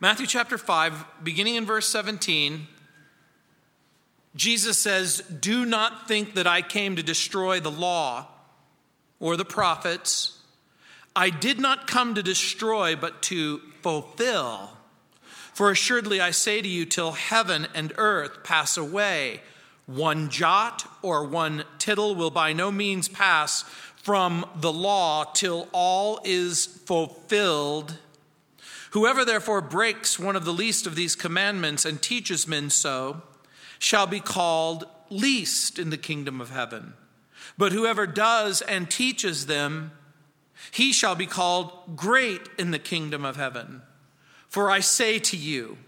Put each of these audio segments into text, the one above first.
Matthew chapter 5, beginning in verse 17, Jesus says, Do not think that I came to destroy the law or the prophets. I did not come to destroy, but to fulfill. For assuredly I say to you, till heaven and earth pass away, one jot or one tittle will by no means pass from the law till all is fulfilled. Whoever therefore breaks one of the least of these commandments and teaches men so shall be called least in the kingdom of heaven. But whoever does and teaches them, he shall be called great in the kingdom of heaven. For I say to you,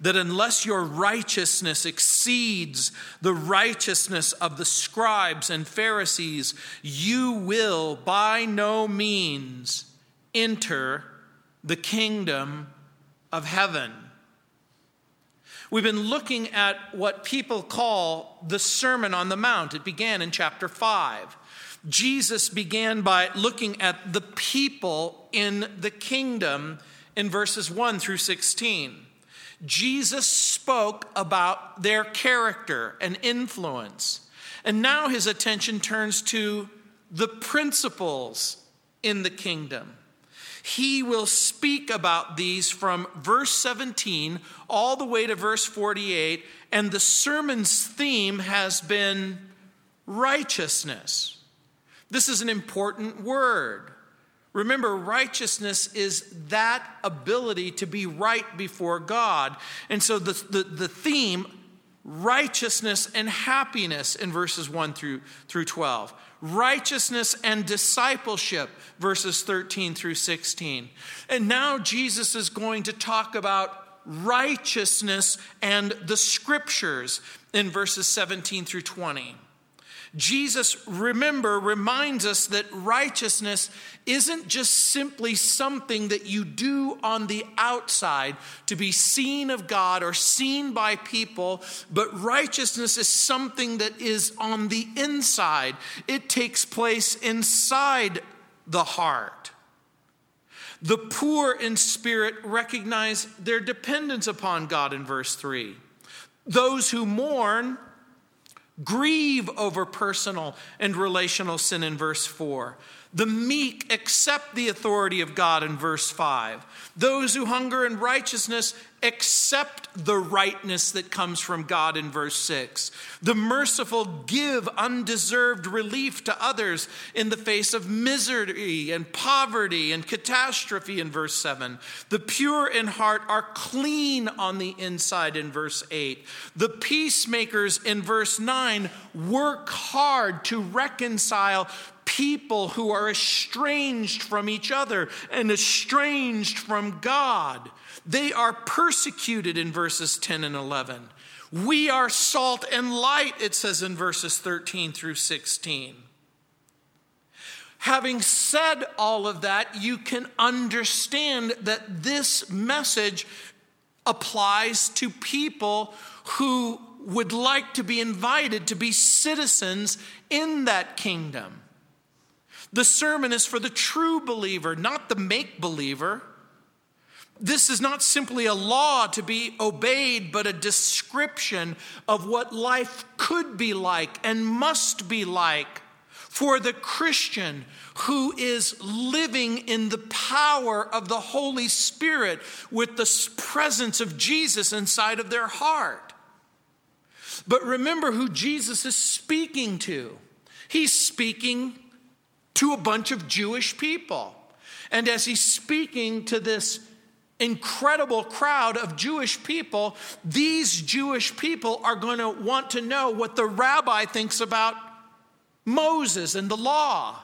that unless your righteousness exceeds the righteousness of the scribes and Pharisees, you will by no means enter the kingdom of heaven. We've been looking at what people call the Sermon on the Mount. It began in chapter 5. Jesus began by looking at the people in the kingdom in verses 1 through 16. Jesus spoke about their character and influence. And now his attention turns to the principles in the kingdom. He will speak about these from verse 17 all the way to verse 48, and the sermon's theme has been righteousness. This is an important word. Remember, righteousness is that ability to be right before God. And so the, the, the theme, righteousness and happiness in verses 1 through, through 12 righteousness and discipleship, verses 13 through 16. And now Jesus is going to talk about righteousness and the scriptures in verses 17 through 20. Jesus, remember, reminds us that righteousness isn't just simply something that you do on the outside to be seen of God or seen by people, but righteousness is something that is on the inside. It takes place inside the heart. The poor in spirit recognize their dependence upon God in verse 3. Those who mourn Grieve over personal and relational sin in verse 4. The meek accept the authority of God in verse 5. Those who hunger in righteousness accept the rightness that comes from God in verse 6. The merciful give undeserved relief to others in the face of misery and poverty and catastrophe in verse 7. The pure in heart are clean on the inside in verse 8. The peacemakers in verse 9 work hard to reconcile people who are estranged from each other and estranged from God. They are persecuted in verses 10 and 11. We are salt and light, it says in verses 13 through 16. Having said all of that, you can understand that this message applies to people who would like to be invited to be citizens in that kingdom. The sermon is for the true believer, not the make believer. This is not simply a law to be obeyed, but a description of what life could be like and must be like for the Christian who is living in the power of the Holy Spirit with the presence of Jesus inside of their heart. But remember who Jesus is speaking to. He's speaking to a bunch of Jewish people. And as he's speaking to this incredible crowd of Jewish people, these Jewish people are going to want to know what the rabbi thinks about Moses and the law.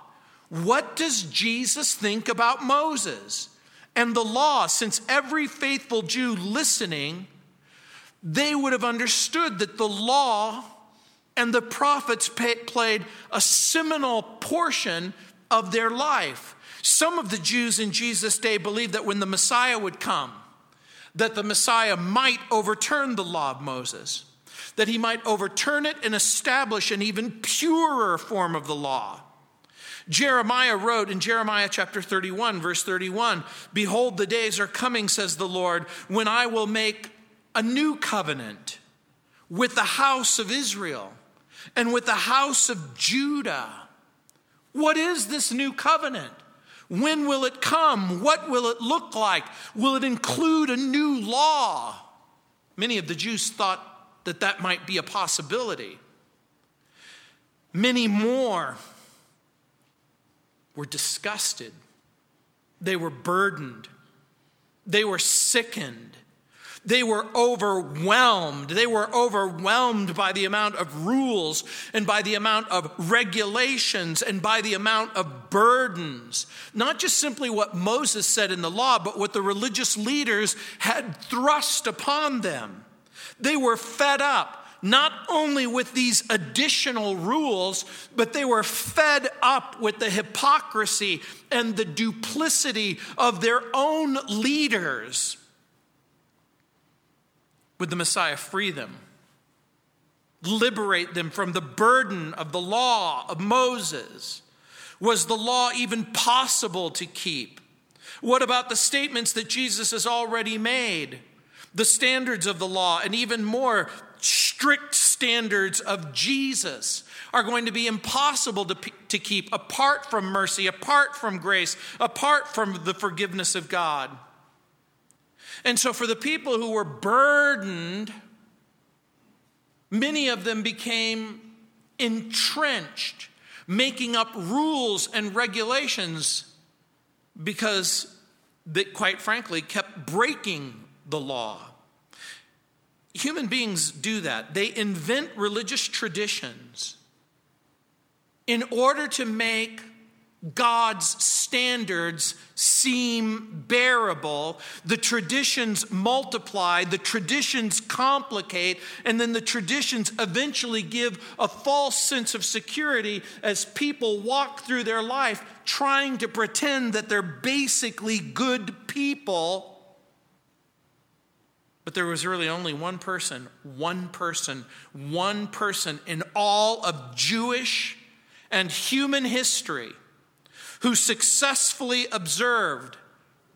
What does Jesus think about Moses and the law? Since every faithful Jew listening, they would have understood that the law and the prophets pay, played a seminal portion of their life. Some of the Jews in Jesus' day believed that when the Messiah would come, that the Messiah might overturn the law of Moses, that he might overturn it and establish an even purer form of the law. Jeremiah wrote in Jeremiah chapter 31, verse 31 Behold, the days are coming, says the Lord, when I will make a new covenant with the house of Israel and with the house of Judah. What is this new covenant? When will it come? What will it look like? Will it include a new law? Many of the Jews thought that that might be a possibility. Many more were disgusted, they were burdened, they were sickened. They were overwhelmed. They were overwhelmed by the amount of rules and by the amount of regulations and by the amount of burdens. Not just simply what Moses said in the law, but what the religious leaders had thrust upon them. They were fed up not only with these additional rules, but they were fed up with the hypocrisy and the duplicity of their own leaders. Would the Messiah free them? Liberate them from the burden of the law of Moses? Was the law even possible to keep? What about the statements that Jesus has already made? The standards of the law, and even more, strict standards of Jesus are going to be impossible to, to keep apart from mercy, apart from grace, apart from the forgiveness of God. And so, for the people who were burdened, many of them became entrenched, making up rules and regulations because they, quite frankly, kept breaking the law. Human beings do that. They invent religious traditions in order to make God's standards seem bearable. The traditions multiply, the traditions complicate, and then the traditions eventually give a false sense of security as people walk through their life trying to pretend that they're basically good people but there was really only one person, one person, one person in all of Jewish and human history who successfully observed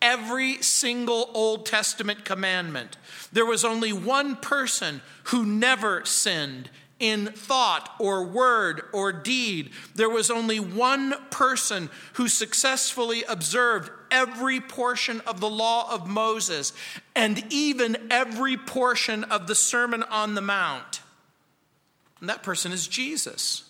every single Old Testament commandment. There was only one person who never sinned in thought or word or deed. There was only one person who successfully observed every portion of the law of Moses and even every portion of the Sermon on the Mount. And that person is Jesus.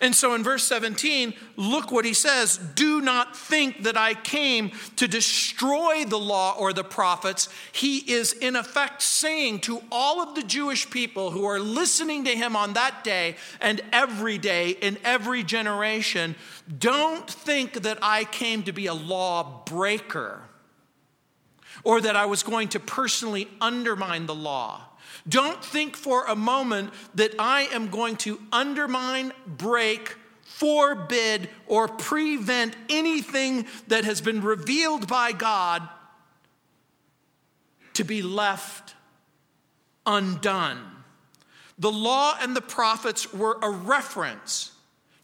And so in verse 17, look what he says Do not think that I came to destroy the law or the prophets. He is, in effect, saying to all of the Jewish people who are listening to him on that day and every day in every generation don't think that I came to be a law breaker or that I was going to personally undermine the law. Don't think for a moment that I am going to undermine, break, forbid, or prevent anything that has been revealed by God to be left undone. The law and the prophets were a reference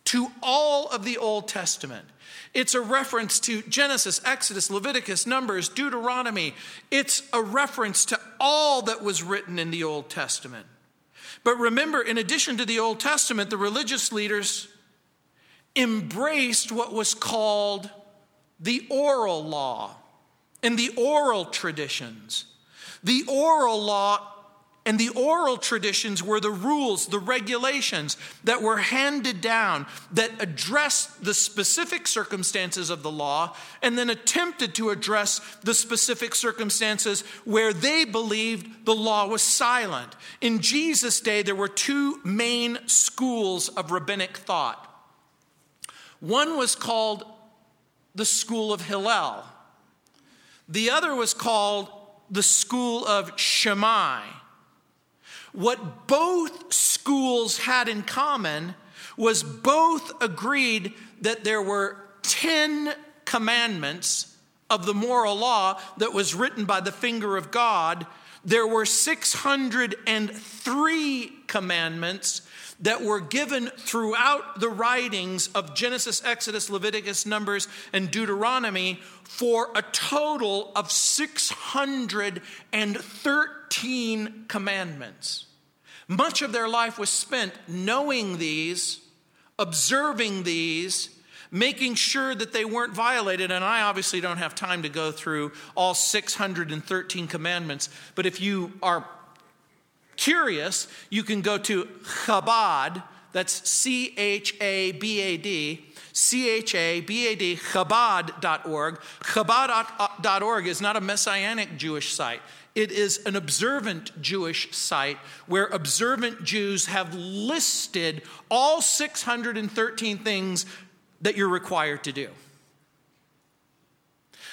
to all of the Old Testament. It's a reference to Genesis, Exodus, Leviticus, Numbers, Deuteronomy. It's a reference to all that was written in the Old Testament. But remember, in addition to the Old Testament, the religious leaders embraced what was called the oral law and the oral traditions. The oral law and the oral traditions were the rules, the regulations that were handed down that addressed the specific circumstances of the law and then attempted to address the specific circumstances where they believed the law was silent. In Jesus' day, there were two main schools of rabbinic thought. One was called the school of Hillel, the other was called the school of Shammai. What both schools had in common was both agreed that there were 10 commandments of the moral law that was written by the finger of God, there were 603 commandments that were given throughout the writings of Genesis, Exodus, Leviticus, Numbers, and Deuteronomy for a total of 613 commandments. Much of their life was spent knowing these, observing these, making sure that they weren't violated. And I obviously don't have time to go through all 613 commandments, but if you are curious, you can go to Chabad, that's C H A B A D, C H A B A D, Chabad.org. Chabad.org is not a messianic Jewish site. It is an observant Jewish site where observant Jews have listed all 613 things that you're required to do.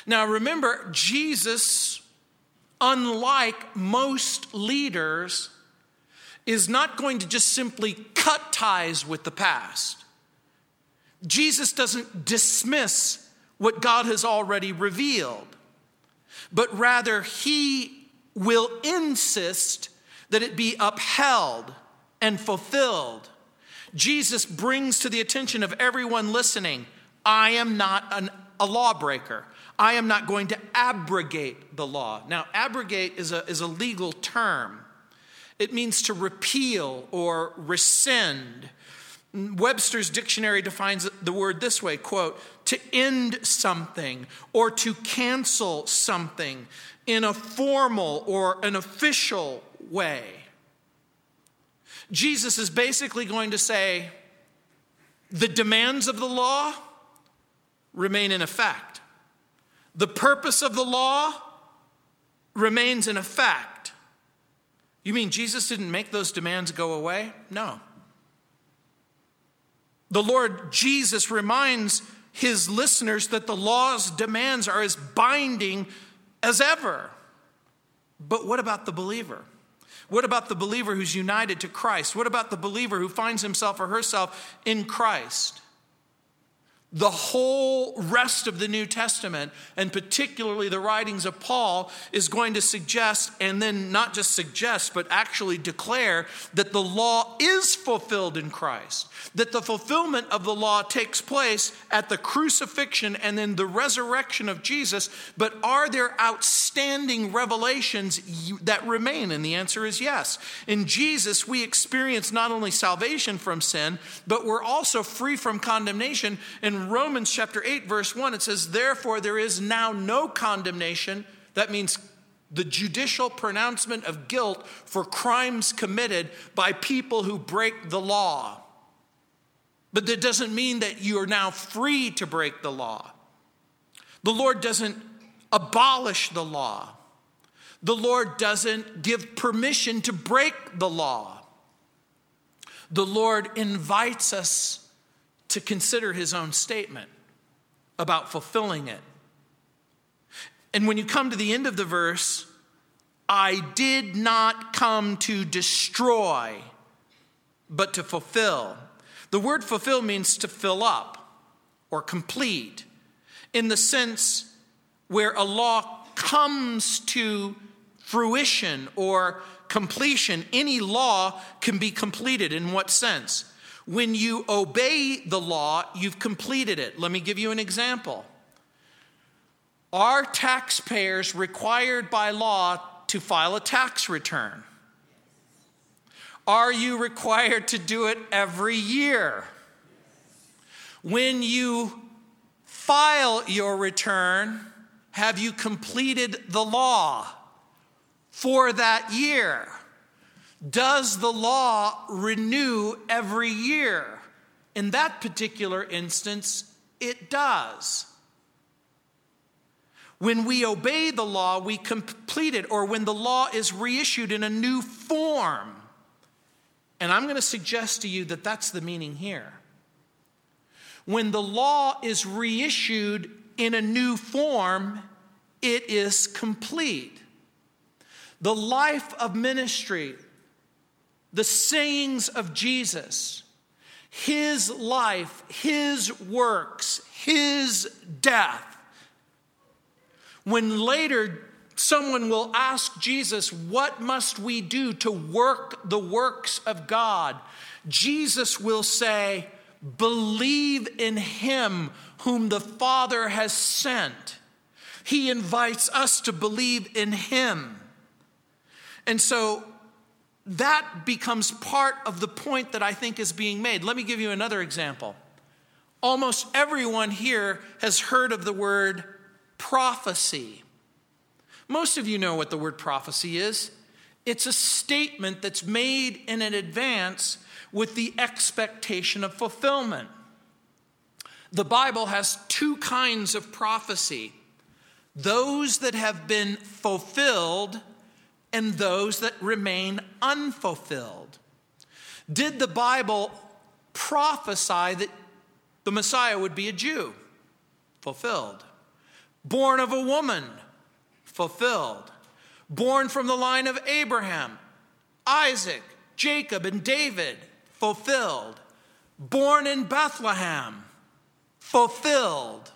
Now remember, Jesus, unlike most leaders, is not going to just simply cut ties with the past. Jesus doesn't dismiss what God has already revealed, but rather he will insist that it be upheld and fulfilled. Jesus brings to the attention of everyone listening I am not an, a lawbreaker. I am not going to abrogate the law. Now, abrogate is a, is a legal term. It means to repeal or rescind. Webster's dictionary defines the word this way quote, to end something or to cancel something in a formal or an official way. Jesus is basically going to say the demands of the law remain in effect, the purpose of the law remains in effect. You mean Jesus didn't make those demands go away? No. The Lord Jesus reminds his listeners that the law's demands are as binding as ever. But what about the believer? What about the believer who's united to Christ? What about the believer who finds himself or herself in Christ? The whole rest of the New Testament, and particularly the writings of Paul, is going to suggest, and then not just suggest, but actually declare that the law is fulfilled in Christ. That the fulfillment of the law takes place at the crucifixion and then the resurrection of Jesus. But are there outstanding revelations that remain? And the answer is yes. In Jesus, we experience not only salvation from sin, but we're also free from condemnation. And Romans chapter 8, verse 1, it says, Therefore, there is now no condemnation. That means the judicial pronouncement of guilt for crimes committed by people who break the law. But that doesn't mean that you are now free to break the law. The Lord doesn't abolish the law. The Lord doesn't give permission to break the law. The Lord invites us to consider his own statement about fulfilling it. And when you come to the end of the verse, I did not come to destroy, but to fulfill. The word fulfill means to fill up or complete in the sense where a law comes to fruition or completion. Any law can be completed. In what sense? When you obey the law, you've completed it. Let me give you an example. Are taxpayers required by law to file a tax return? Are you required to do it every year? When you file your return, have you completed the law for that year? Does the law renew every year? In that particular instance, it does. When we obey the law, we complete it, or when the law is reissued in a new form. And I'm going to suggest to you that that's the meaning here. When the law is reissued in a new form, it is complete. The life of ministry the sayings of Jesus, his life, his works, his death When later someone will ask Jesus, What must we do to work the works of God? Jesus will say, Believe in him whom the Father has sent. He invites us to believe in him. And so that becomes part of the point that I think is being made. Let me give you another example. Almost everyone here has heard of the word prophecy. Most of you know what the word prophecy is. It's a statement that's made in an advance with the expectation of fulfillment. The Bible has two kinds of prophecy those that have been fulfilled and those that remain unfulfilled. Did the Bible prophesy that the Messiah would be a Jew? Fulfilled. Born of a woman? Fulfilled. Born from the line of Abraham, Isaac, Jacob, and David? Fulfilled. Born in Bethlehem? Fulfilled.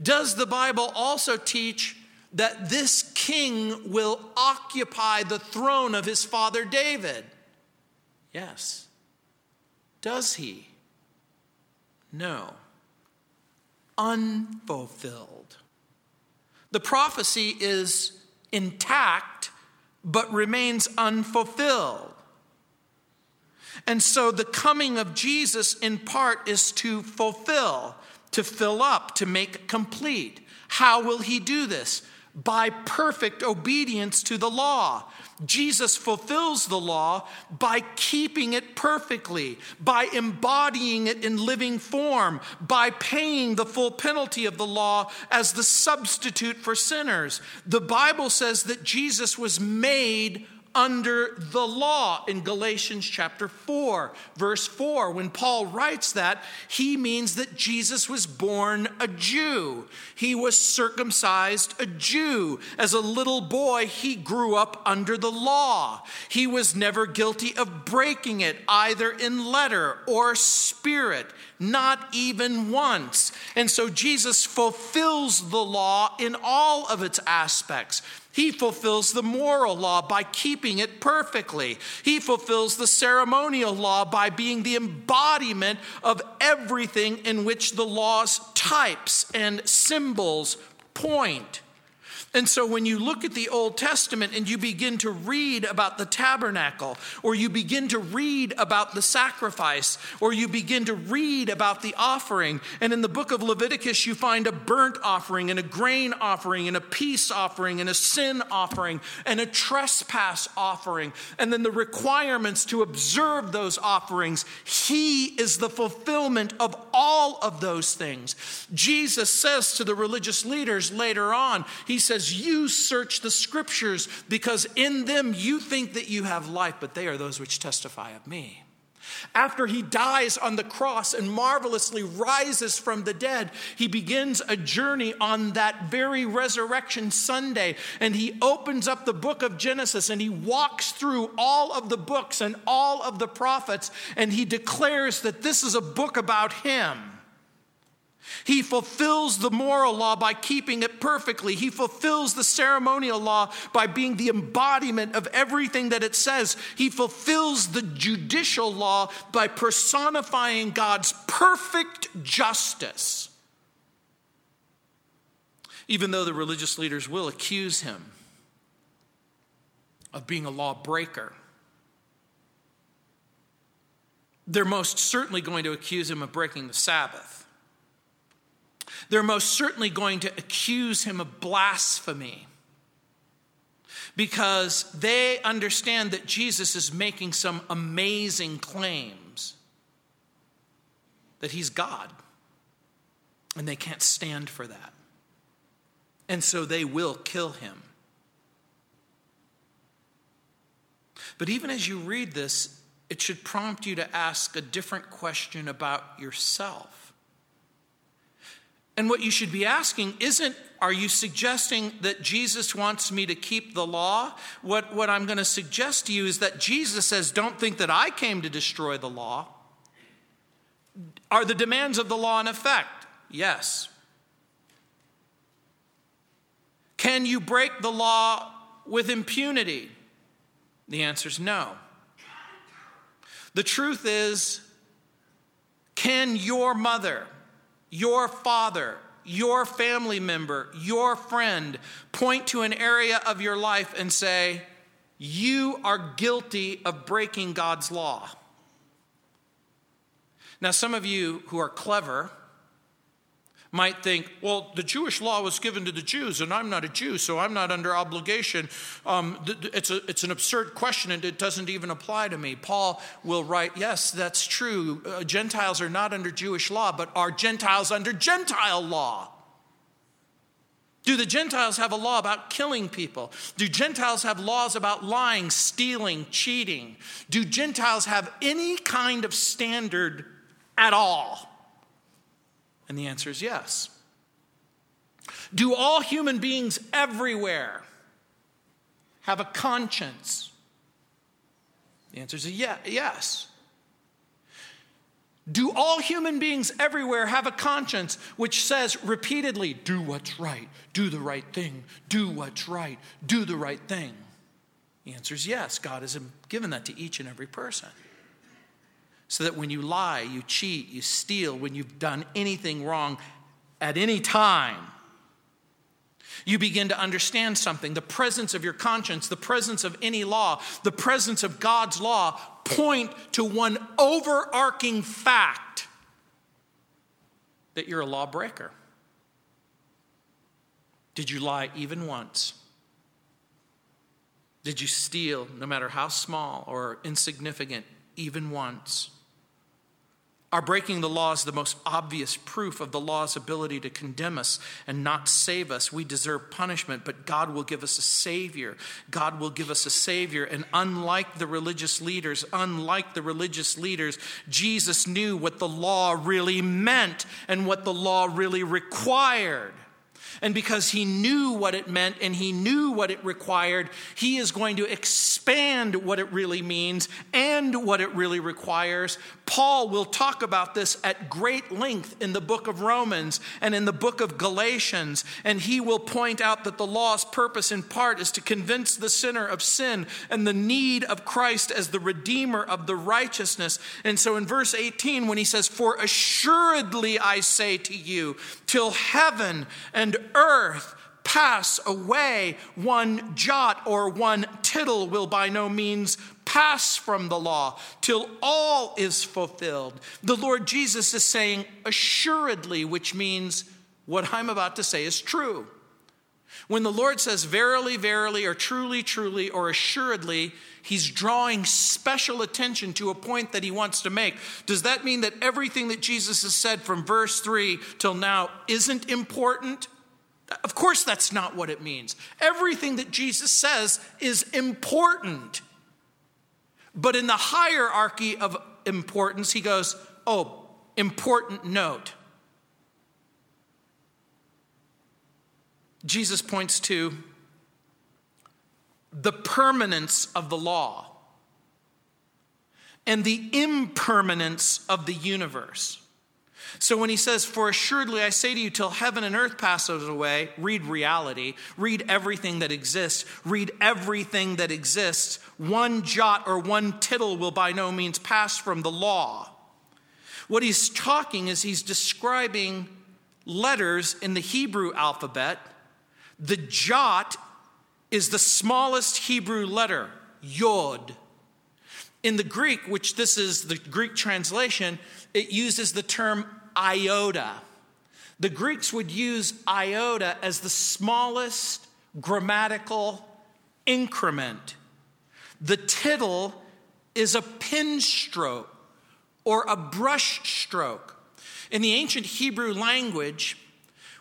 Does the Bible also teach that this king will occupy the throne of his father David? Yes. Does he? No. Unfulfilled. The prophecy is intact but remains unfulfilled. And so the coming of Jesus, in part, is to fulfill, to fill up, to make complete. How will he do this? By perfect obedience to the law. Jesus fulfills the law by keeping it perfectly, by embodying it in living form, by paying the full penalty of the law as the substitute for sinners. The Bible says that Jesus was made under the law in Galatians chapter 4, verse 4. When Paul writes that, he means that Jesus was born a Jew. He was circumcised a Jew. As a little boy, he grew up under the law. He was never guilty of breaking it, either in letter or spirit, not even once. And so Jesus fulfills the law in all of its aspects. He fulfills the moral law by keeping it perfectly. He fulfills the ceremonial law by being the embodiment of everything in which the law's types and symbols point. And so when you look at the Old Testament and you begin to read about the tabernacle, or you begin to read about the sacrifice, or you begin to read about the offering, and in the book of Leviticus you find a burnt offering, and a grain offering, and a peace offering, and a sin offering, and a trespass offering, and then the requirements to observe those offerings, He is the fulfillment of all of those things. Jesus says to the religious leaders later on, He says, You search the scriptures because in them you think that you have life, but they are those which testify of me. After he dies on the cross and marvelously rises from the dead, he begins a journey on that very resurrection Sunday. And he opens up the book of Genesis and he walks through all of the books and all of the prophets. And he declares that this is a book about him. He fulfills the moral law by keeping it perfectly. He fulfills the ceremonial law by being the embodiment of everything that it says. He fulfills the judicial law by personifying God's perfect justice. Even though the religious leaders will accuse him of being a lawbreaker, they're most certainly going to accuse him of breaking the Sabbath. They're most certainly going to accuse him of blasphemy because they understand that Jesus is making some amazing claims that he's God. And they can't stand for that. And so they will kill him. But even as you read this, it should prompt you to ask a different question about yourself. And what you should be asking isn't, are you suggesting that Jesus wants me to keep the law? What, what I'm going to suggest to you is that Jesus says, don't think that I came to destroy the law. Are the demands of the law in effect? Yes. Can you break the law with impunity? The answer is no. The truth is, can your mother, your father, your family member, your friend point to an area of your life and say, You are guilty of breaking God's law? Now, some of you who are clever might think, well, the Jewish law was given to the Jews, and I'm not a Jew, so I'm not under obligation. Um, it's, a, it's an absurd question, and it doesn't even apply to me. Paul will write, yes, that's true. Uh, Gentiles are not under Jewish law, but are Gentiles under Gentile law? Do the Gentiles have a law about killing people? Do Gentiles have laws about lying, stealing, cheating? Do Gentiles have any kind of standard at all? And the answer is yes. Do all human beings everywhere have a conscience? The answer is yes. Do all human beings everywhere have a conscience which says repeatedly, do what's right, do the right thing, do what's right, do the right thing? The answer is yes. God has given that to each and every person so that when you lie, you cheat, you steal, when you've done anything wrong at any time, you begin to understand something. The presence of your conscience, the presence of any law, the presence of God's law point to one overarching fact that you're a lawbreaker. Did you lie even once? Did you steal, no matter how small or insignificant, even once? Our breaking the law is the most obvious proof of the law's ability to condemn us and not save us. We deserve punishment, but God will give us a Savior. God will give us a Savior. And unlike the religious leaders, unlike the religious leaders, Jesus knew what the law really meant and what the law really required. And because he knew what it meant and he knew what it required, he is going to expand what it really means and what it really requires. Paul will talk about this at great length in the book of Romans and in the book of Galatians. And he will point out that the law's purpose, in part, is to convince the sinner of sin and the need of Christ as the Redeemer of the righteousness. And so in verse 18, when he says, For assuredly I say to you, till heaven and earth pass away, one jot or one tittle will by no means pass from the law till all is fulfilled. The Lord Jesus is saying, assuredly, which means what I'm about to say is true. When the Lord says verily, verily, or truly, truly, or assuredly, he's drawing special attention to a point that he wants to make. Does that mean that everything that Jesus has said from verse 3 till now isn't important? Of course, that's not what it means. Everything that Jesus says is important. But in the hierarchy of importance, he goes, Oh, important note. Jesus points to the permanence of the law and the impermanence of the universe. So when he says, For assuredly I say to you, till heaven and earth passes away, read reality, read everything that exists, read everything that exists. One jot or one tittle will by no means pass from the law. What he's talking is he's describing letters in the Hebrew alphabet. The jot is the smallest Hebrew letter, yod. In the Greek, which this is the Greek translation, it uses the term iota. The Greeks would use iota as the smallest grammatical increment. The tittle is a pin stroke or a brush stroke. In the ancient Hebrew language,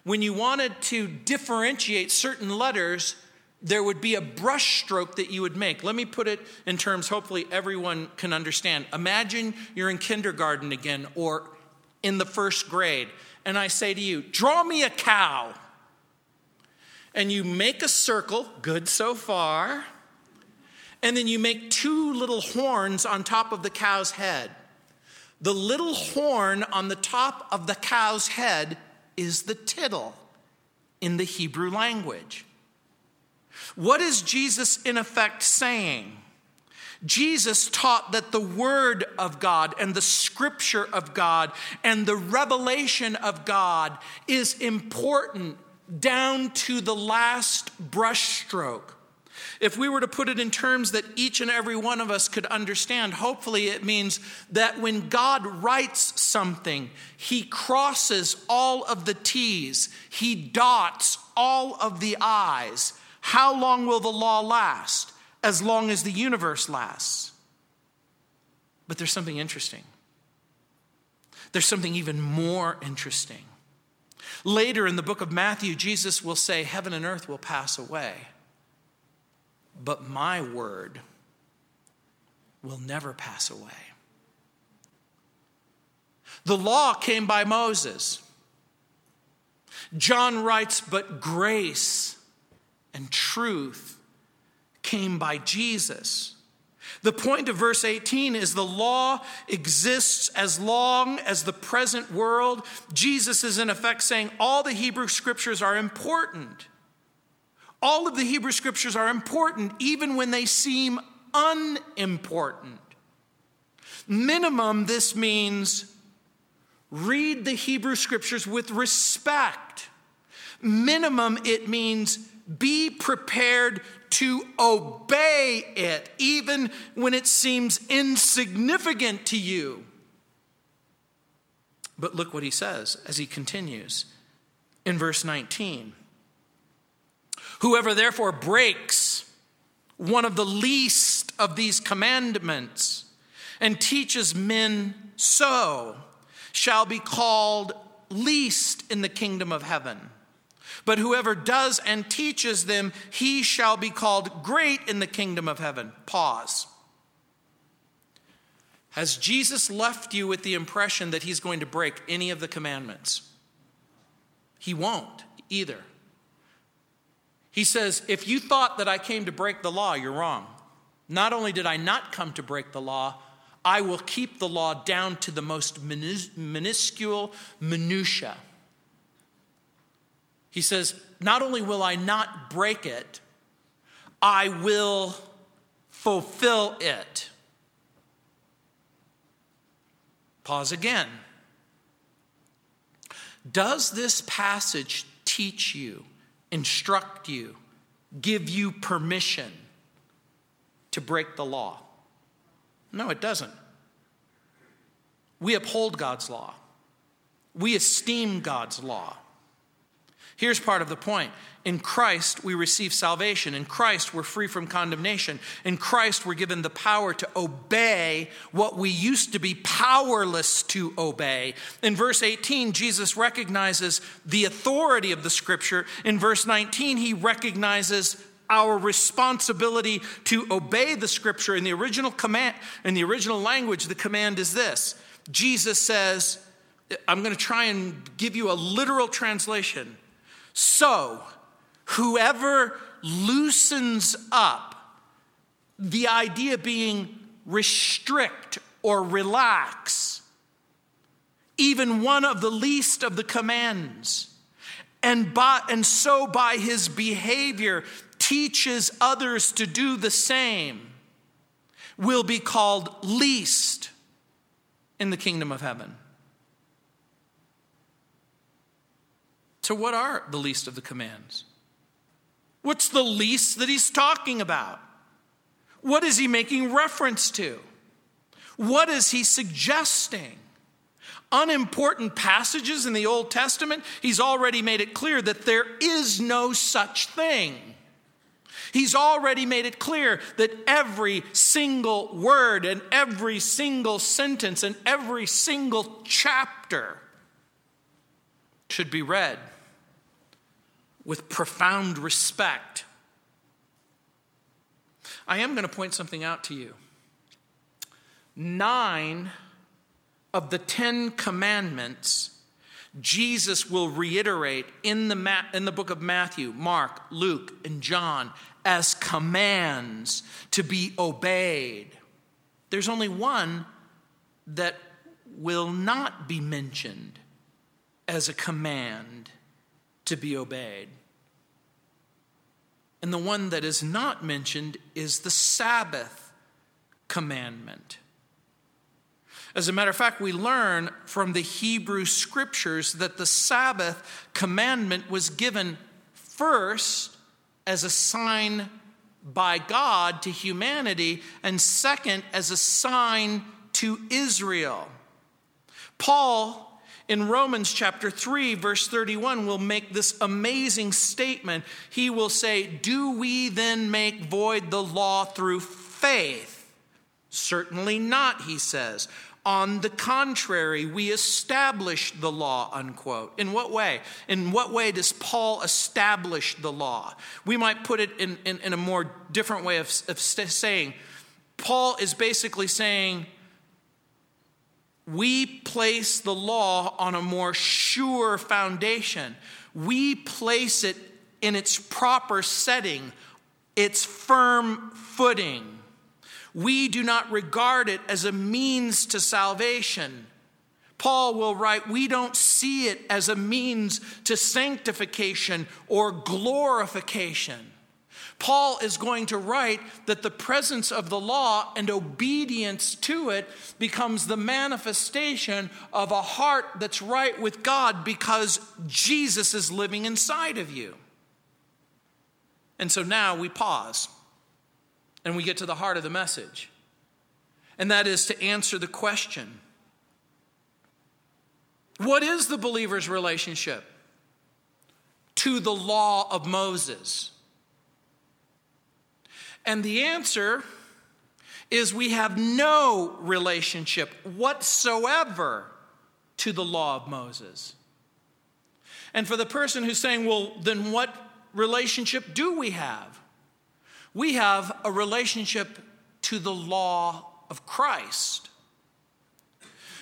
when you wanted to differentiate certain letters, there would be a brush stroke that you would make. Let me put it in terms hopefully everyone can understand. Imagine you're in kindergarten again or in the first grade, and I say to you, Draw me a cow. And you make a circle, good so far, and then you make two little horns on top of the cow's head. The little horn on the top of the cow's head is the tittle in the Hebrew language. What is Jesus in effect saying? Jesus taught that the Word of God and the Scripture of God and the revelation of God is important down to the last brushstroke. If we were to put it in terms that each and every one of us could understand, hopefully it means that when God writes something, he crosses all of the T's, he dots all of the I's. How long will the law last? As long as the universe lasts. But there's something interesting. There's something even more interesting. Later in the book of Matthew, Jesus will say, Heaven and earth will pass away but my word will never pass away. The law came by Moses. John writes, but grace and truth came by Jesus. The point of verse 18 is the law exists as long as the present world. Jesus is in effect saying all the Hebrew scriptures are important. All of the Hebrew scriptures are important, even when they seem unimportant. Minimum, this means read the Hebrew scriptures with respect. Minimum, it means be prepared to obey it, even when it seems insignificant to you. But look what he says as he continues in verse 19. Whoever therefore breaks one of the least of these commandments and teaches men so shall be called least in the kingdom of heaven. But whoever does and teaches them, he shall be called great in the kingdom of heaven. Pause. Has Jesus left you with the impression that he's going to break any of the commandments? He won't either. He says, If you thought that I came to break the law, you're wrong. Not only did I not come to break the law, I will keep the law down to the most minuscule minutia. He says, Not only will I not break it, I will fulfill it. Pause again. Does this passage teach you? instruct you, give you permission to break the law. No, it doesn't. We uphold God's law, we esteem God's law. Here's part of the point. In Christ, we receive salvation. In Christ, we're free from condemnation. In Christ, we're given the power to obey what we used to be powerless to obey. In verse 18, Jesus recognizes the authority of the scripture. In verse 19, he recognizes our responsibility to obey the scripture. In the original command, in the original language, the command is this Jesus says, I'm going to try and give you a literal translation. So, whoever loosens up, the idea being restrict or relax, even one of the least of the commands, and, by, and so by his behavior teaches others to do the same, will be called least in the kingdom of heaven. So, what are the least of the commands? What's the least that he's talking about? What is he making reference to? What is he suggesting? Unimportant passages in the Old Testament, he's already made it clear that there is no such thing. He's already made it clear that every single word and every single sentence and every single chapter should be read with profound respect. I am going to point something out to you. Nine of the Ten Commandments, Jesus will reiterate in the, Ma- in the book of Matthew, Mark, Luke, and John as commands to be obeyed. There's only one that will not be mentioned as a command to be obeyed. And the one that is not mentioned is the Sabbath commandment. As a matter of fact, we learn from the Hebrew scriptures that the Sabbath commandment was given first as a sign by God to humanity, and second as a sign to Israel. Paul in Romans chapter 3, verse 31, will make this amazing statement. He will say, Do we then make void the law through faith? Certainly not, he says. On the contrary, we establish the law, unquote. In what way? In what way does Paul establish the law? We might put it in, in, in a more different way of, of saying, Paul is basically saying, we place the law on a more sure foundation. We place it in its proper setting, its firm footing. We do not regard it as a means to salvation. Paul will write, we don't see it as a means to sanctification or glorification. Paul is going to write that the presence of the law and obedience to it becomes the manifestation of a heart that's right with God because Jesus is living inside of you. And so now we pause and we get to the heart of the message. And that is to answer the question What is the believer's relationship to the law of Moses? And the answer is we have no relationship whatsoever to the law of Moses. And for the person who's saying, well, then what relationship do we have? We have a relationship to the law of Christ.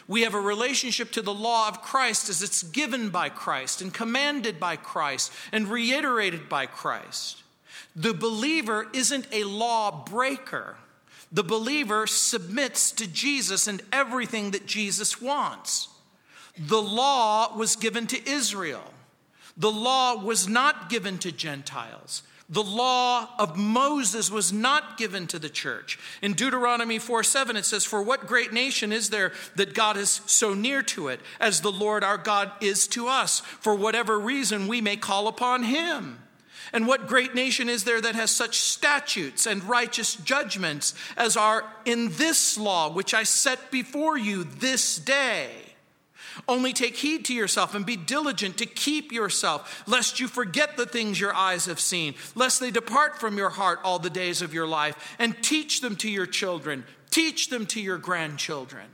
We have a relationship to the law of Christ as it's given by Christ and commanded by Christ and reiterated by Christ. The believer isn't a law breaker. The believer submits to Jesus and everything that Jesus wants. The law was given to Israel. The law was not given to Gentiles. The law of Moses was not given to the church. In Deuteronomy 4 7, it says, For what great nation is there that God is so near to it, as the Lord our God is to us? For whatever reason we may call upon him. And what great nation is there that has such statutes and righteous judgments as are in this law, which I set before you this day? Only take heed to yourself and be diligent to keep yourself, lest you forget the things your eyes have seen, lest they depart from your heart all the days of your life, and teach them to your children, teach them to your grandchildren.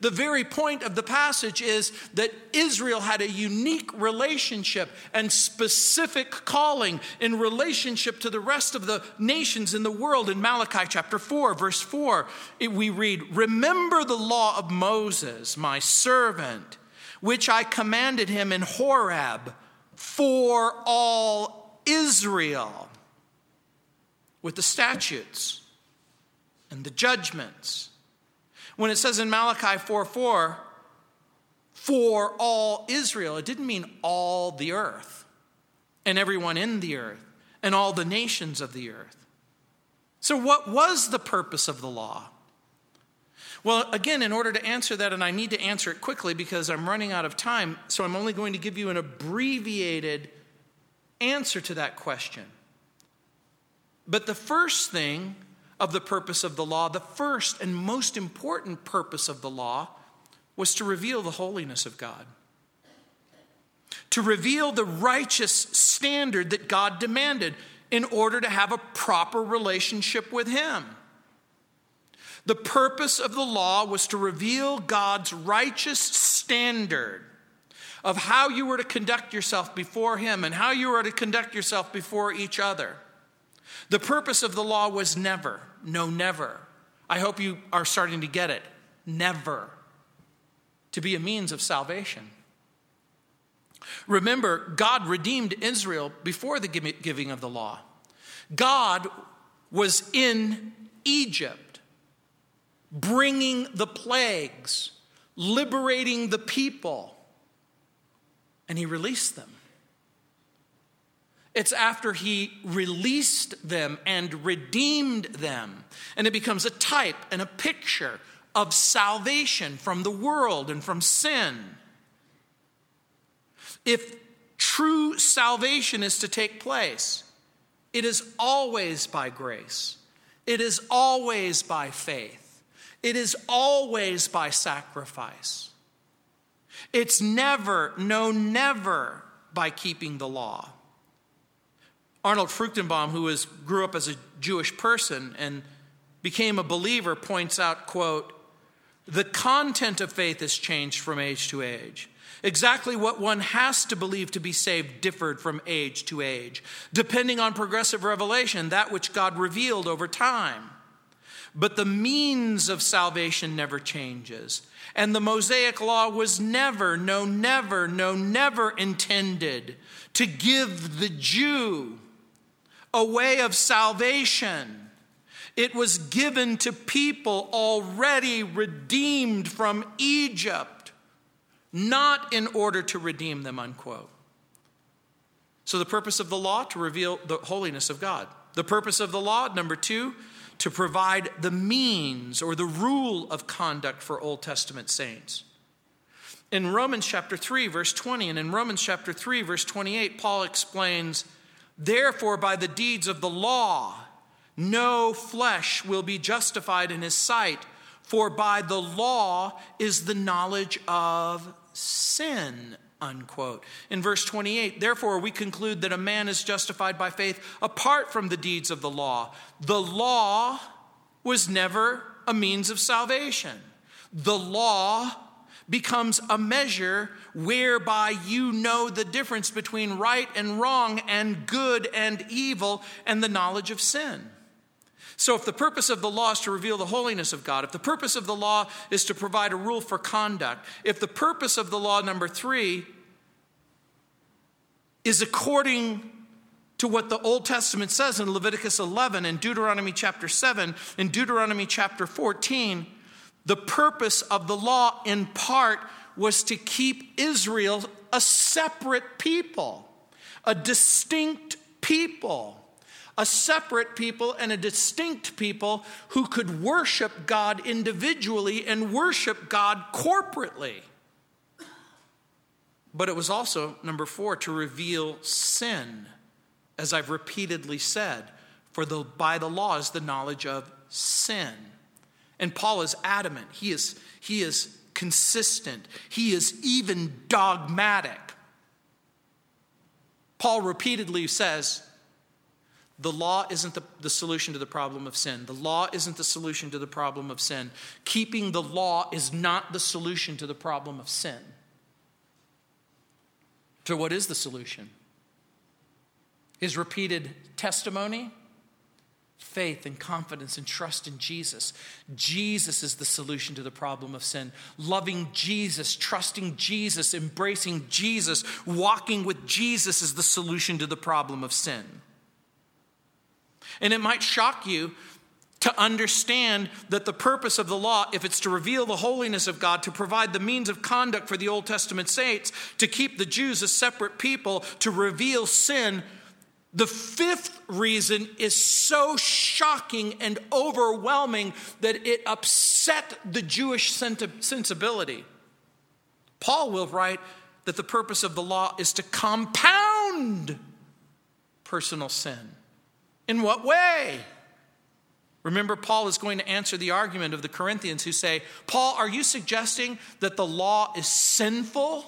The very point of the passage is that Israel had a unique relationship and specific calling in relationship to the rest of the nations in the world. In Malachi chapter 4, verse 4, we read, Remember the law of Moses, my servant, which I commanded him in Horeb for all Israel, with the statutes and the judgments when it says in Malachi 4 4, for all Israel, it didn't mean all the earth and everyone in the earth and all the nations of the earth. So, what was the purpose of the law? Well, again, in order to answer that, and I need to answer it quickly because I'm running out of time, so I'm only going to give you an abbreviated answer to that question. But the first thing of the purpose of the law, the first and most important purpose of the law was to reveal the holiness of God, to reveal the righteous standard that God demanded in order to have a proper relationship with Him. The purpose of the law was to reveal God's righteous standard of how you were to conduct yourself before Him and how you were to conduct yourself before each other. The purpose of the law was never, no, never. I hope you are starting to get it. Never. To be a means of salvation. Remember, God redeemed Israel before the giving of the law. God was in Egypt, bringing the plagues, liberating the people, and he released them. It's after he released them and redeemed them. And it becomes a type and a picture of salvation from the world and from sin. If true salvation is to take place, it is always by grace, it is always by faith, it is always by sacrifice. It's never, no, never by keeping the law. Arnold Fruchtenbaum, who was, grew up as a Jewish person and became a believer, points out, quote, the content of faith has changed from age to age. Exactly what one has to believe to be saved differed from age to age, depending on progressive revelation, that which God revealed over time. But the means of salvation never changes. And the Mosaic law was never, no, never, no, never intended to give the Jew a way of salvation. It was given to people already redeemed from Egypt, not in order to redeem them, unquote. So, the purpose of the law, to reveal the holiness of God. The purpose of the law, number two, to provide the means or the rule of conduct for Old Testament saints. In Romans chapter 3, verse 20, and in Romans chapter 3, verse 28, Paul explains, Therefore, by the deeds of the law, no flesh will be justified in his sight, for by the law is the knowledge of sin unquote. In verse 28, therefore we conclude that a man is justified by faith apart from the deeds of the law. The law was never a means of salvation. The law becomes a measure whereby you know the difference between right and wrong and good and evil and the knowledge of sin. So, if the purpose of the law is to reveal the holiness of God, if the purpose of the law is to provide a rule for conduct, if the purpose of the law, number three, is according to what the Old Testament says in Leviticus 11 and Deuteronomy chapter 7 and Deuteronomy chapter 14, the purpose of the law in part was to keep Israel a separate people, a distinct people a separate people and a distinct people who could worship God individually and worship God corporately. But it was also, number four, to reveal sin, as I've repeatedly said, for the, by the law is the knowledge of sin. And Paul is adamant, he is, he is consistent, he is even dogmatic. Paul repeatedly says, the law isn't the, the, solution to the problem of sin. The law isn't the solution to the problem of sin. Keeping the law is not the solution to the problem of sin. So, what is the solution? His repeated testimony, faith and confidence and trust in Jesus. Jesus is the solution to the problem of sin. Loving Jesus, trusting Jesus, embracing Jesus, walking with Jesus is the solution to the problem of sin. And it might shock you to understand that the purpose of the law, if it's to reveal the holiness of God, to provide the means of conduct for the Old Testament saints, to keep the Jews a separate people, to reveal sin, the fifth reason is so shocking and overwhelming that it upset the Jewish sensibility. Paul will write that the purpose of the law is to compound personal sin. In what way? Remember, Paul is going to answer the argument of the Corinthians who say, Paul, are you suggesting that the law is sinful?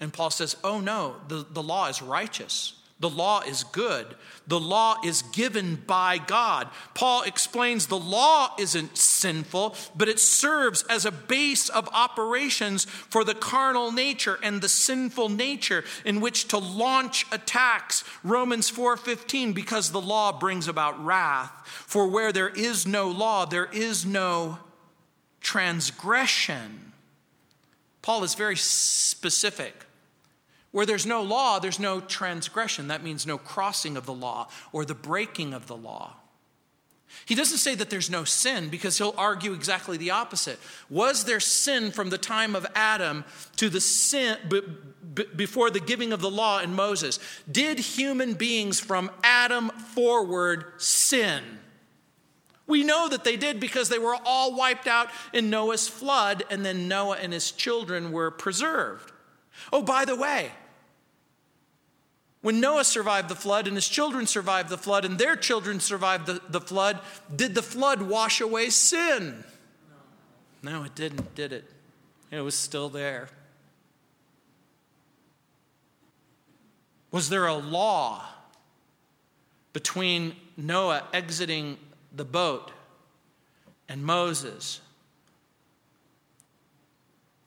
And Paul says, Oh, no, the, the law is righteous. The law is good. The law is given by God. Paul explains the law isn't sinful, but it serves as a base of operations for the carnal nature and the sinful nature in which to launch attacks. Romans 4:15 because the law brings about wrath. For where there is no law, there is no transgression. Paul is very specific. Where there's no law, there's no transgression. That means no crossing of the law or the breaking of the law. He doesn't say that there's no sin because he'll argue exactly the opposite. Was there sin from the time of Adam to the sin b- b- before the giving of the law in Moses? Did human beings from Adam forward sin? We know that they did because they were all wiped out in Noah's flood, and then Noah and his children were preserved. Oh, by the way, when Noah survived the flood and his children survived the flood and their children survived the, the flood, did the flood wash away sin? No, it didn't, did it? It was still there. Was there a law between Noah exiting the boat and Moses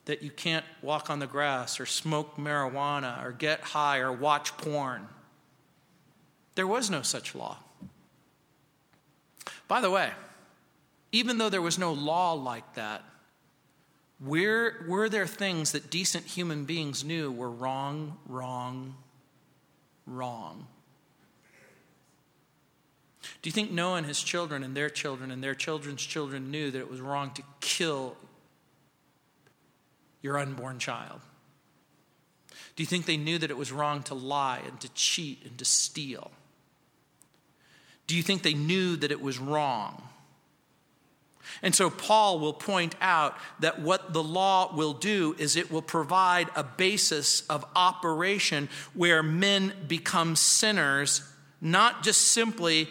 that you can't walk on the grass or smoke marijuana or get high or watch porn. There was no such law. By the way, even though there was no law like that, were, were there things that decent human beings knew were wrong, wrong, wrong? Do you think Noah and his children and their children and their children's children knew that it was wrong to kill your unborn child? Do you think they knew that it was wrong to lie and to cheat and to steal? Do you think they knew that it was wrong? And so Paul will point out that what the law will do is it will provide a basis of operation where men become sinners, not just simply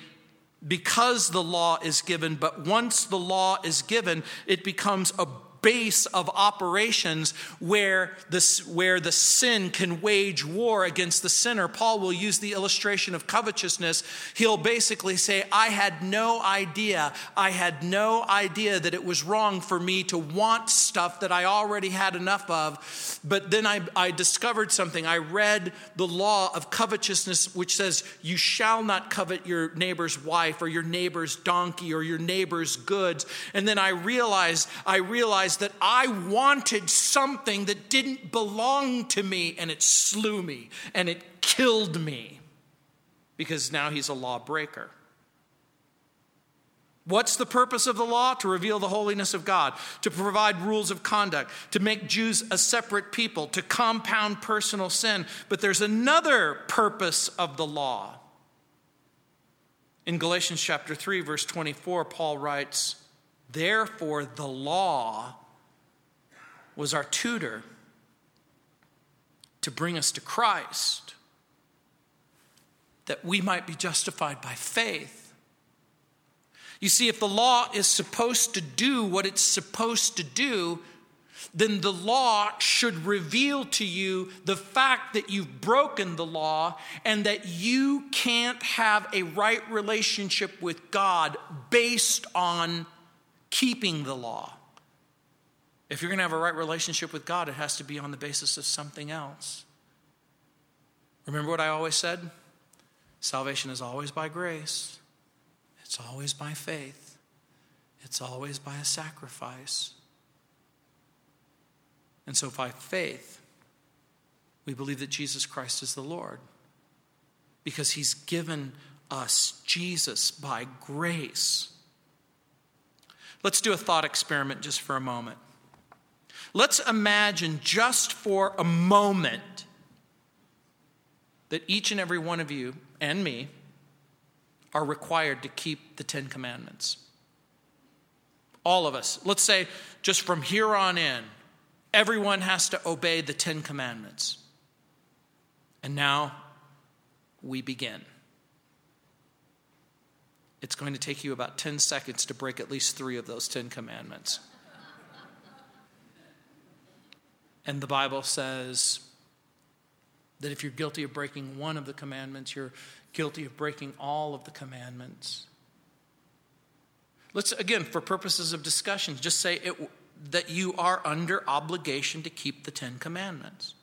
because the law is given, but once the law is given, it becomes a base of operations where, this, where the sin can wage war against the sinner. Paul will use the illustration of covetousness. He'll basically say, I had no idea, I had no idea that it was wrong for me to want stuff that I already had enough of. But then I, I discovered something. I read the law of covetousness, which says, You shall not covet your neighbor's wife or your neighbor's donkey or your neighbor's goods. And then I realized, I realized that I wanted something that didn't belong to me and it slew me and it killed me because now he's a lawbreaker. What's the purpose of the law? To reveal the holiness of God, to provide rules of conduct, to make Jews a separate people, to compound personal sin. But there's another purpose of the law. In Galatians chapter 3, verse 24, Paul writes, Therefore, the law was our tutor to bring us to Christ, that we might be justified by faith. You see, if the law is supposed to do what it's supposed to do, then the law should reveal to you the fact that you've broken the law and that you can't have a right relationship with God based on keeping the law. If you're going to have a right relationship with God, it has to be on the basis of something else. Remember what I always said? Salvation is always by grace, it's always by faith, it's always by a sacrifice. And so, by faith, we believe that Jesus Christ is the Lord because he's given us Jesus by grace. Let's do a thought experiment just for a moment. Let's imagine just for a moment that each and every one of you and me are required to keep the Ten Commandments. All of us. Let's say just from here on in, everyone has to obey the Ten Commandments. And now we begin. It's going to take you about 10 seconds to break at least three of those Ten Commandments. And the Bible says that if you're guilty of breaking one of the commandments, you're guilty of breaking all of the commandments. Let's, again, for purposes of discussion, just say it, that you are under obligation to keep the Ten Commandments.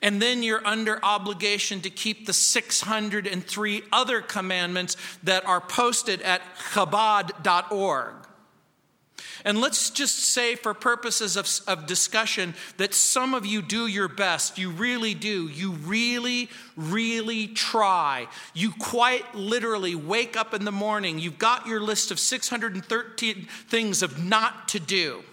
And then you're under obligation to keep the 603 other commandments that are posted at Chabad.org. And let's just say, for purposes of, of, discussion, that some of you do your best. You really do. You really, really try. You quite literally wake up in the morning, you've got your list of 613 things of not to do.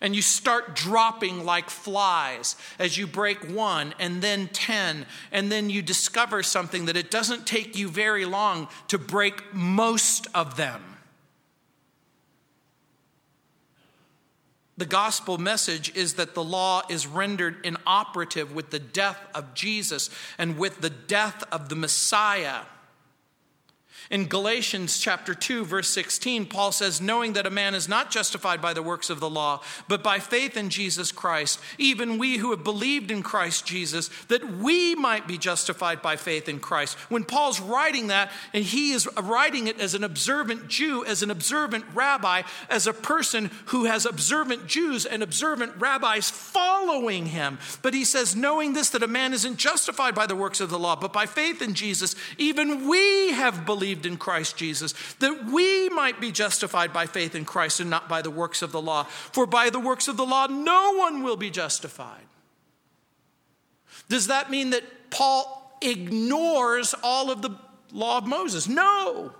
And you start dropping like flies as you break one and then 10, and then you discover something that it doesn't take you very long to break most of them. The gospel message is that the law is rendered inoperative with the death of Jesus and with the death of the Messiah. In Galatians chapter 2 verse 16 Paul says knowing that a man is not justified by the works of the law but by faith in Jesus Christ even we who have believed in Christ Jesus that we might be justified by faith in Christ. When Paul's writing that and he is writing it as an observant Jew as an observant rabbi as a person who has observant Jews and observant rabbis following him. But he says knowing this that a man isn't justified by the works of the law but by faith in Jesus even we have believed believed in Christ Jesus, that we might be justified by faith in Christ and not by the works of the law. For by the works of the law, no one will be justified. Does that mean that Paul ignores all of the law of Moses? No.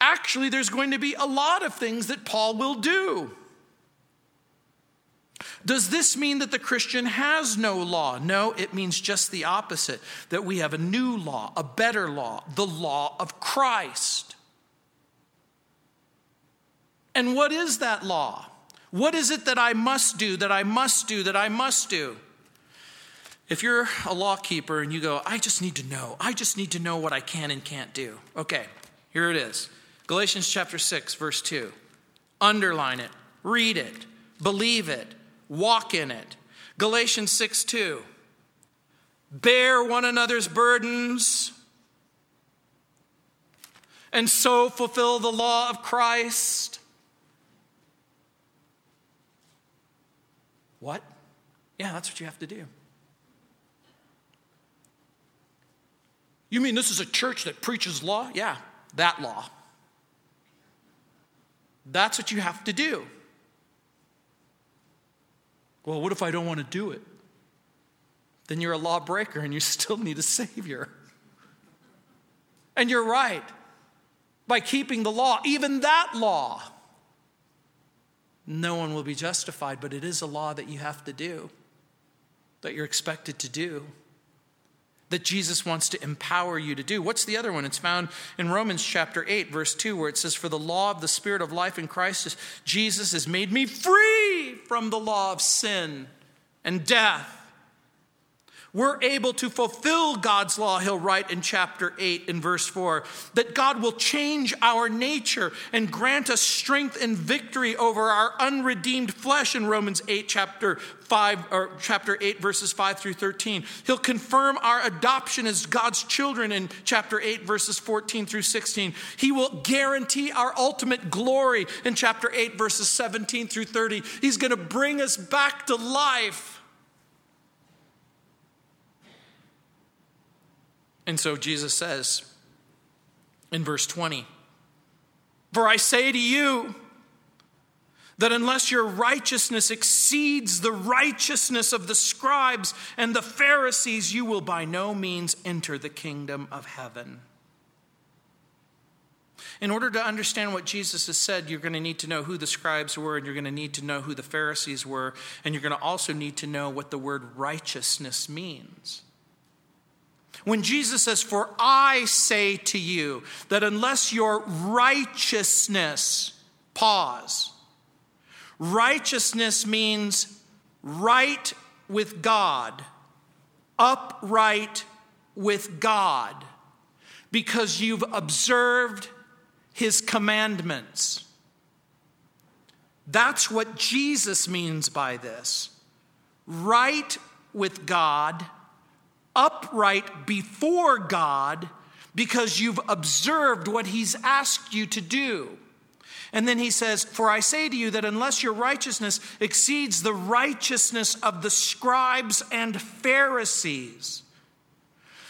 Actually, there's going to be a lot of things that Paul will do. Does this mean that the Christian has no law? No, it means just the opposite that we have a new law, a better law, the law of Christ. And what is that law? What is it that I must do, that I must do, that I must do? If you're a law keeper and you go, I just need to know, I just need to know what I can and can't do. Okay, here it is Galatians chapter 6, verse 2. Underline it, read it, believe it, walk in it. Galatians 6 2. Bear one another's burdens and so fulfill the law of Christ. What? Yeah, that's what you have to do. You mean this is a church that preaches law? Yeah, that law. That's what you have to do. Well, what if I don't want to do it? Then you're a lawbreaker and you still need a Savior. And you're right. By keeping the law, even that law, no one will be justified, but it is a law that you have to do, that you're expected to do that Jesus wants to empower you to do. What's the other one? It's found in Romans chapter 8, verse 2, where it says, For the law of the Spirit of life in Christ Jesus has made me free from the law of sin and death we're able to fulfill God's law, he'll write in chapter 8 in verse 4, that God will change our nature and grant us strength and victory over our unredeemed flesh in Romans 8, chapter 5, or chapter 8, verses 5 through 13. He'll confirm our adoption as God's children in chapter 8, verses 14 through 16. He will guarantee our ultimate glory in chapter 8, verses 17 through 30. He's going to bring us back to life And so Jesus says in verse 20, For I say to you, that unless your righteousness exceeds the righteousness of the scribes and the Pharisees, you will by no means enter the kingdom of heaven. In order to understand what Jesus has said, you're going to need to know who the scribes were, and you're going to need to know who the Pharisees were, and you're going to also need to know what the word righteousness means. When Jesus says, For I say to you that unless your righteousness, pause, righteousness means right with God, upright with God, because you've observed his commandments. That's what Jesus means by this. Right with God upright before God because you've observed what He's asked you to do. And then he says, For I say to you that unless your righteousness exceeds the righteousness of the scribes and Pharisees,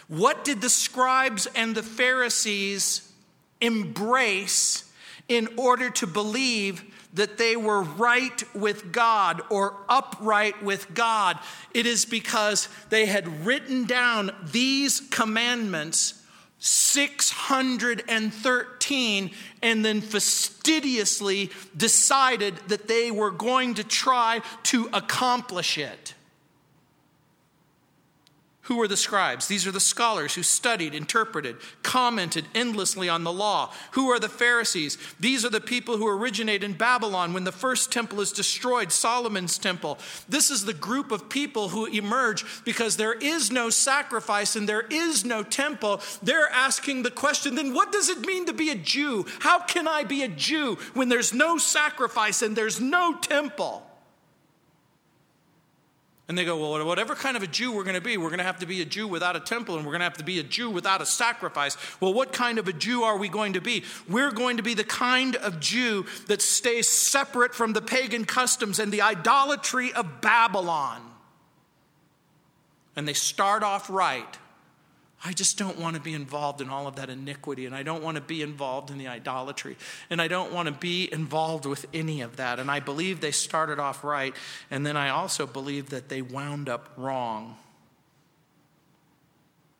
what did the scribes and the Pharisees embrace in order to believe that they were right with God or upright with God. It is because they had written down these commandments 613 and then fastidiously decided that they were going to try to accomplish it. Who were the scribes? These are the scholars who studied, interpreted, commented endlessly on the law. Who are the Pharisees? These are the people who originate in Babylon when the first temple is destroyed, Solomon's temple. This is the group of people who emerge because there is no sacrifice and there is no temple. They're asking the question then what does it mean to be a Jew? How can I be a Jew when there's no sacrifice and there's no temple? And they go, well, whatever kind of a Jew we're going to be, we're going to have to be a Jew without a temple and we're going to have to be a Jew without a sacrifice. Well, what kind of a Jew are we going to be? We're going to be the kind of Jew that stays separate from the pagan customs and the idolatry of Babylon. And they start off right I just don't want to be involved in all of that iniquity, and I don't want to be involved in the idolatry, and I don't want to be involved with any of that. And I believe they started off right, and then I also believe that they wound up wrong.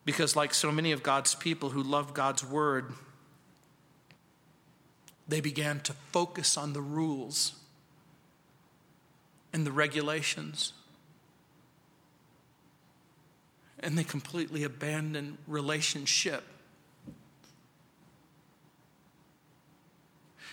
Because, like so many of God's people who love God's word, they began to focus on the rules and the regulations and they completely abandon relationship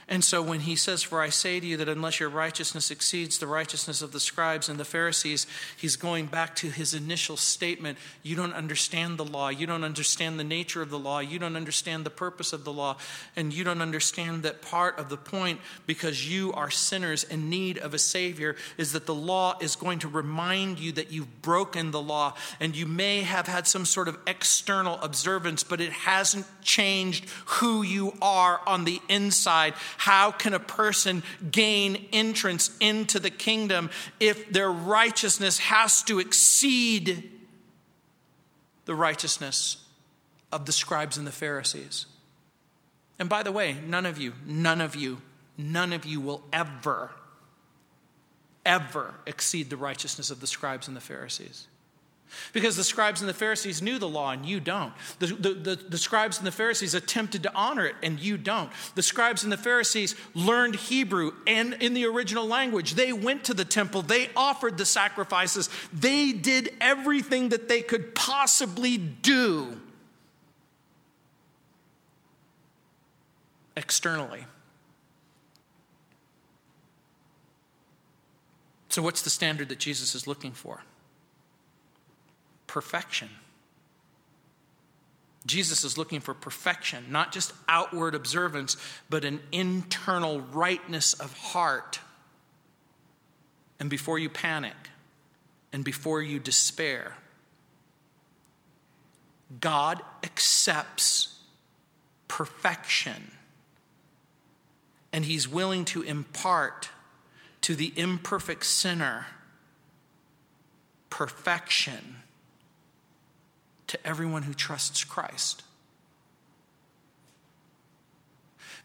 And so when he says, For I say to you that unless your righteousness exceeds the righteousness of the scribes and the Pharisees, he's going back to his initial statement. You don't understand the law. You don't understand the nature of the law. You don't understand the purpose of the law. And you don't understand that part of the point, because you are sinners in need of a Savior, is that the law is going to remind you that you've broken the law. And you may have had some sort of external observance, but it hasn't changed who you are on the inside how can a person gain entrance into the kingdom if their righteousness has to exceed the righteousness of the scribes and the Pharisees? And by the way, none of you, none of you, none of you will ever, ever exceed the righteousness of the scribes and the Pharisees. Because the scribes and the Pharisees knew the law and you don't. The, the, the, the, scribes and the Pharisees attempted to honor it and you don't. The scribes and the Pharisees learned Hebrew and in the original language. They went to the temple, they offered the sacrifices, they did everything that they could possibly do externally. So, what's the standard that Jesus is looking for? Perfection. Jesus is looking for perfection, not just outward observance, but an internal rightness of heart. And before you panic and before you despair, God accepts perfection. And He's willing to impart to the imperfect sinner perfection to everyone who trusts Christ.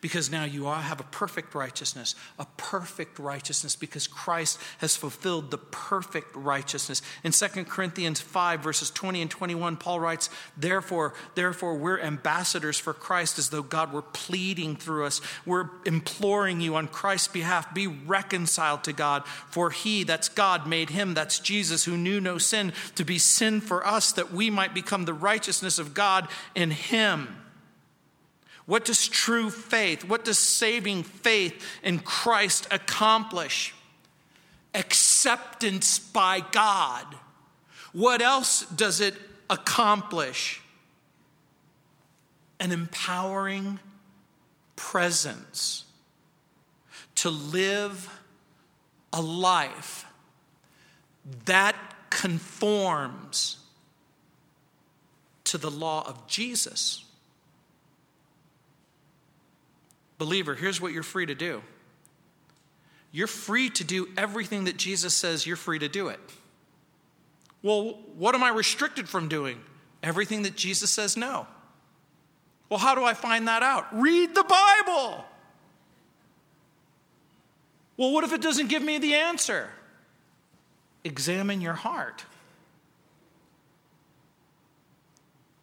Because now you all have a perfect righteousness, a perfect righteousness because Christ has fulfilled the perfect righteousness. In 2 Corinthians 5 verses 20 and 21 Paul writes, "Therefore, therefore we're ambassadors for Christ as though God were pleading through us. We're imploring you on Christ's behalf, be reconciled to God, for he, that's God, made him, that's Jesus who knew no sin, to be sin for us that we might become the righteousness of God in him." What does true faith, what does saving faith in Christ accomplish? Acceptance by God. What else does it accomplish? An empowering presence to live a life that conforms to the law of Jesus. Believer, here's what you're free to do you're free to do everything that Jesus says you're free to do it. Well, what am I restricted from doing? Everything that Jesus says no. Well, how do I find that out? Read the Bible. Well, what if it doesn't give me the answer? Examine your heart.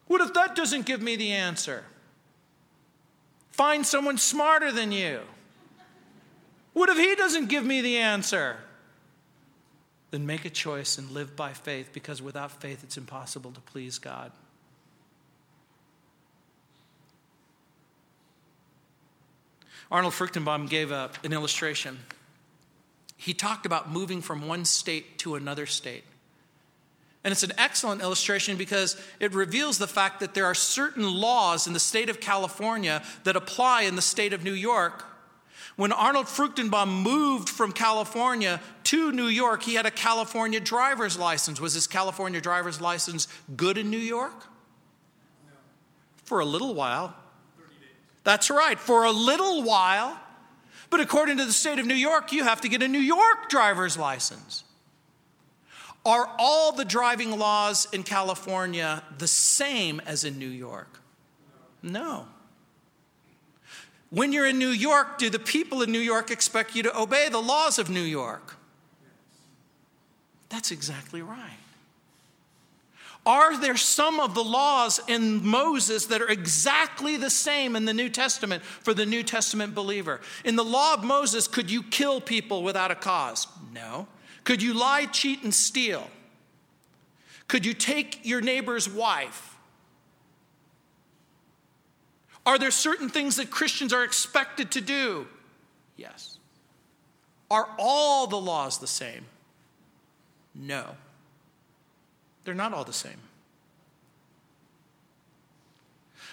What if that doesn't give me the answer? Find someone smarter than you. What if he doesn't give me the answer? Then make a choice and live by faith because without faith it's impossible to please God. Arnold Fruchtenbaum gave a, an illustration. He talked about moving from one state to another state. And it's an excellent illustration because it reveals the fact that there are certain laws in the state of California that apply in the state of New York. When Arnold Fruchtenbaum moved from California to New York, he had a California driver's license. Was his California driver's license good in New York? No. For a little while. That's right, for a little while. But according to the state of New York, you have to get a New York driver's license. Are all the driving laws in California the same as in New York? No. When you're in New York, do the people in New York expect you to obey the laws of New York? That's exactly right. Are there some of the laws in Moses that are exactly the same in the New Testament for the New Testament believer? In the law of Moses, could you kill people without a cause? No. Could you lie, cheat, and steal? Could you take your neighbor's wife? Are there certain things that Christians are expected to do? Yes. Are all the laws the same? No. They're not all the same.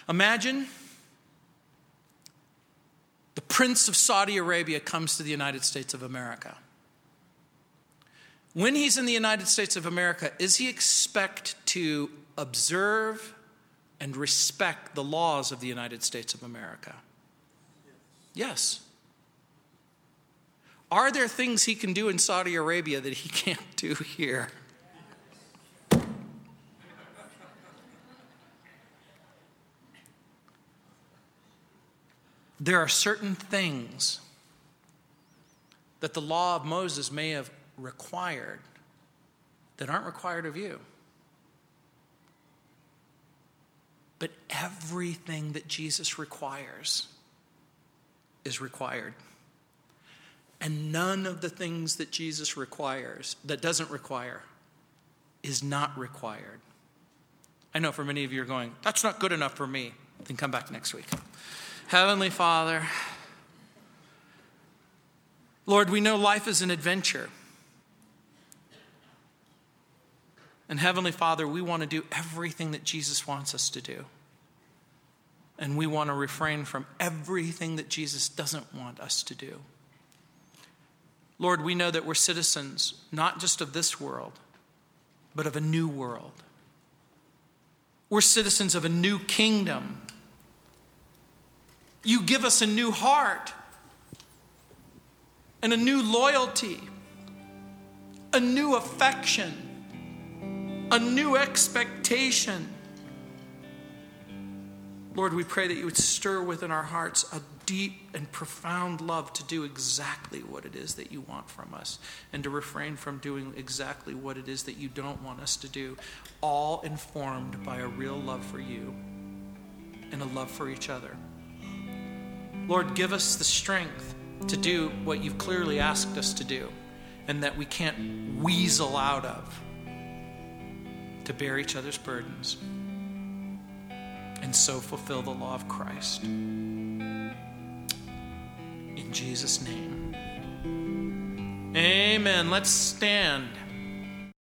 Imagine the Prince of Saudi Arabia comes to the United States of America. When he's in the United States of America, is he expect to observe and respect the laws of the United States of America? Yes. Are there things he can do in Saudi Arabia that he can't do here? There are certain things that the law of Moses may have required that aren't required of you. But everything that Jesus requires is required. And none of the things that Jesus requires, that doesn't require, is not required. I know for many of you are going, that's not good enough for me. Then come back next week. Heavenly Father, Lord, we know life is an adventure. And Heavenly Father, we want to do everything that Jesus wants us to do. And we want to refrain from everything that Jesus doesn't want us to do. Lord, we know that we're citizens not just of this world, but of a new world. We're citizens of a new kingdom you give us a new heart and a new loyalty, a new affection, a new expectation. Lord, we pray that you would stir within our hearts a deep and profound love to do exactly what it is that you want from us and to refrain from doing exactly what it is that you don't want us to do, all informed by a real love for you and a love for each other. Lord, give us the strength to do what you've clearly asked us to do and that we can't weasel out of to bear each other's burdens and so fulfill the law of Christ. In Jesus' name. Amen. Let's stand.